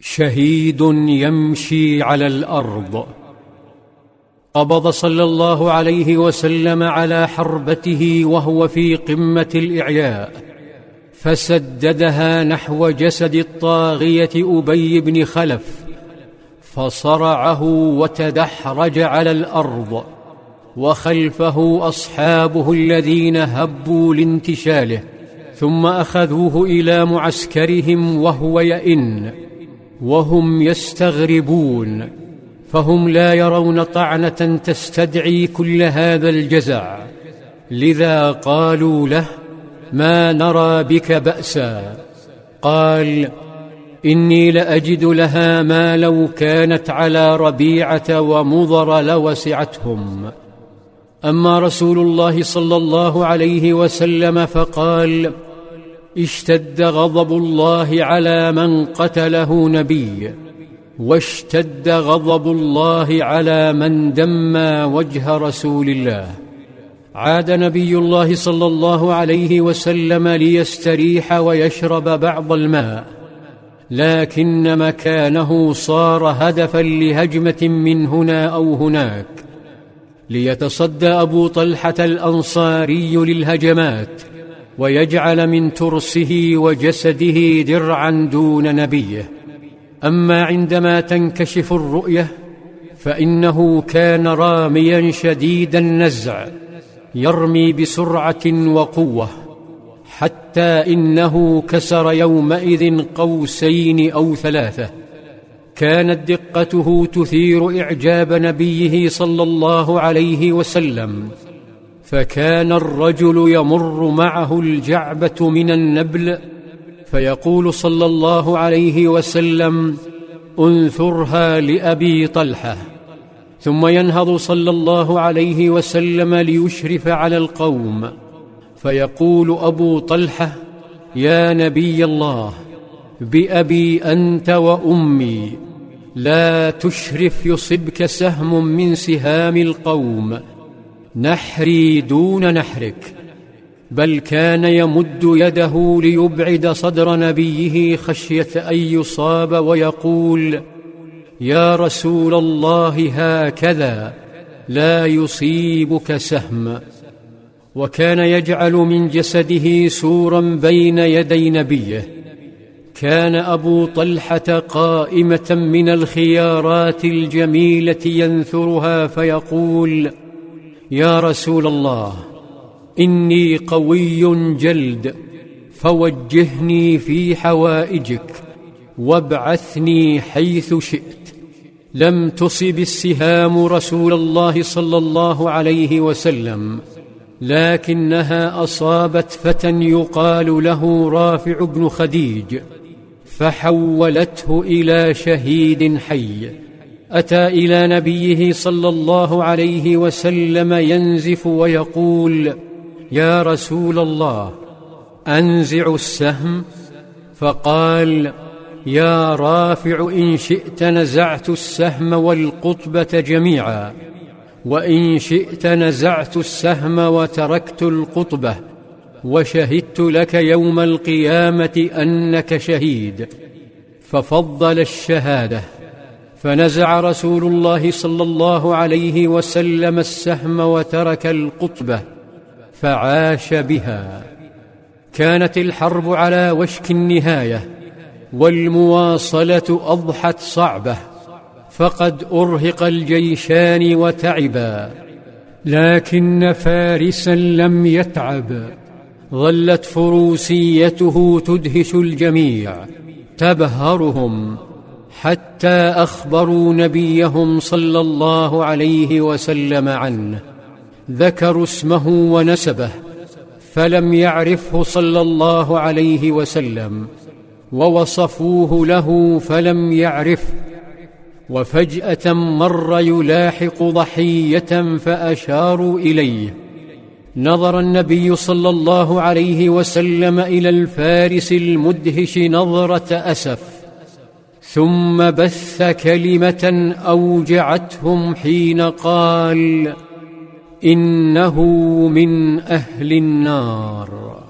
شهيد يمشي على الأرض. قبض صلى الله عليه وسلم على حربته وهو في قمة الإعياء فسددها نحو جسد الطاغية أبي بن خلف فصرعه وتدحرج على الأرض وخلفه أصحابه الذين هبوا لانتشاله ثم أخذوه إلى معسكرهم وهو يئن. وهم يستغربون فهم لا يرون طعنة تستدعي كل هذا الجزع. لذا قالوا له ما نرى بك بأسا قال إني لأجد لها ما لو كانت على ربيعة ومضر لوسعتهم أما رسول الله صلى الله عليه وسلم فقال اشتد غضب الله على من قتله نبي واشتد غضب الله على من دمى وجه رسول الله. عاد نبي الله صلى الله عليه وسلم ليستريح ويشرب بعض الماء لكن مكانه صار هدفا لهجمة من هنا أو هناك. ليتصدى أبو طلحة الأنصاري للهجمات ويجعل من ترسه وجسده درعا دون نبيه. أما عندما تنكشف الرؤية فإنه كان راميا شديد النزع يرمي بسرعة وقوة حتى إنه كسر يومئذ قوسين أو ثلاثة. كانت دقته تثير إعجاب نبيه صلى الله عليه وسلم. فكان الرجل يمر معه الجعبة من النبل فيقول صلى الله عليه وسلم انثرها لأبي طلحة. ثم ينهض صلى الله عليه وسلم ليشرف على القوم. فيقول أبو طلحة يا نبي الله بأبي أنت وأمي لا تشرف يصبك سهم من سهام القوم. نحري دون نحرك بل كان يمد يده ليبعد صدر نبيه خشية أن يصاب ويقول يا رسول الله هكذا لا يصيبك سهم. وكان يجعل من جسده سورا بين يدي نبيه. كان أبو طلحة قائمة من الخيارات الجميلة ينثرها فيقول يا رسول الله إني قوي جلد فوجهني في حوائجك وابعثني حيث شئت. لم تصب السهام رسول الله صلى الله عليه وسلم لكنها أصابت فتى يقال له رافع بن خديج فحولته إلى شهيد حي. أتى إلى نبيه صلى الله عليه وسلم ينزف ويقول يا رسول الله أنزع السهم. فقال يا رافع إن شئت نزعت السهم والقطبة جميعا وإن شئت نزعت السهم وتركت القطبة وشهدت لك يوم القيامة أنك شهيد ففضل الشهادة. فنزع رسول الله صلى الله عليه وسلم السهم وترك القطبة فعاش بها. كانت الحرب على وشك النهاية والمواصلة أضحت صعبة فقد أرهق الجيشان وتعبا. لكن فارسا لم يتعب ظلت فروسيته تدهش الجميع تبهرهم. حتى أخبروا نبيهم صلى الله عليه وسلم عنه. ذكروا اسمه ونسبه فلم يعرفه صلى الله عليه وسلم. ووصفوه له فلم يعرفه وفجأة مر يلاحق ضحية فأشاروا إليه. نظر النبي صلى الله عليه وسلم إلى الفارس المدهش نظرة أسف. ثم بث كلمة أوجعتهم حين قال إنه من أهل النار.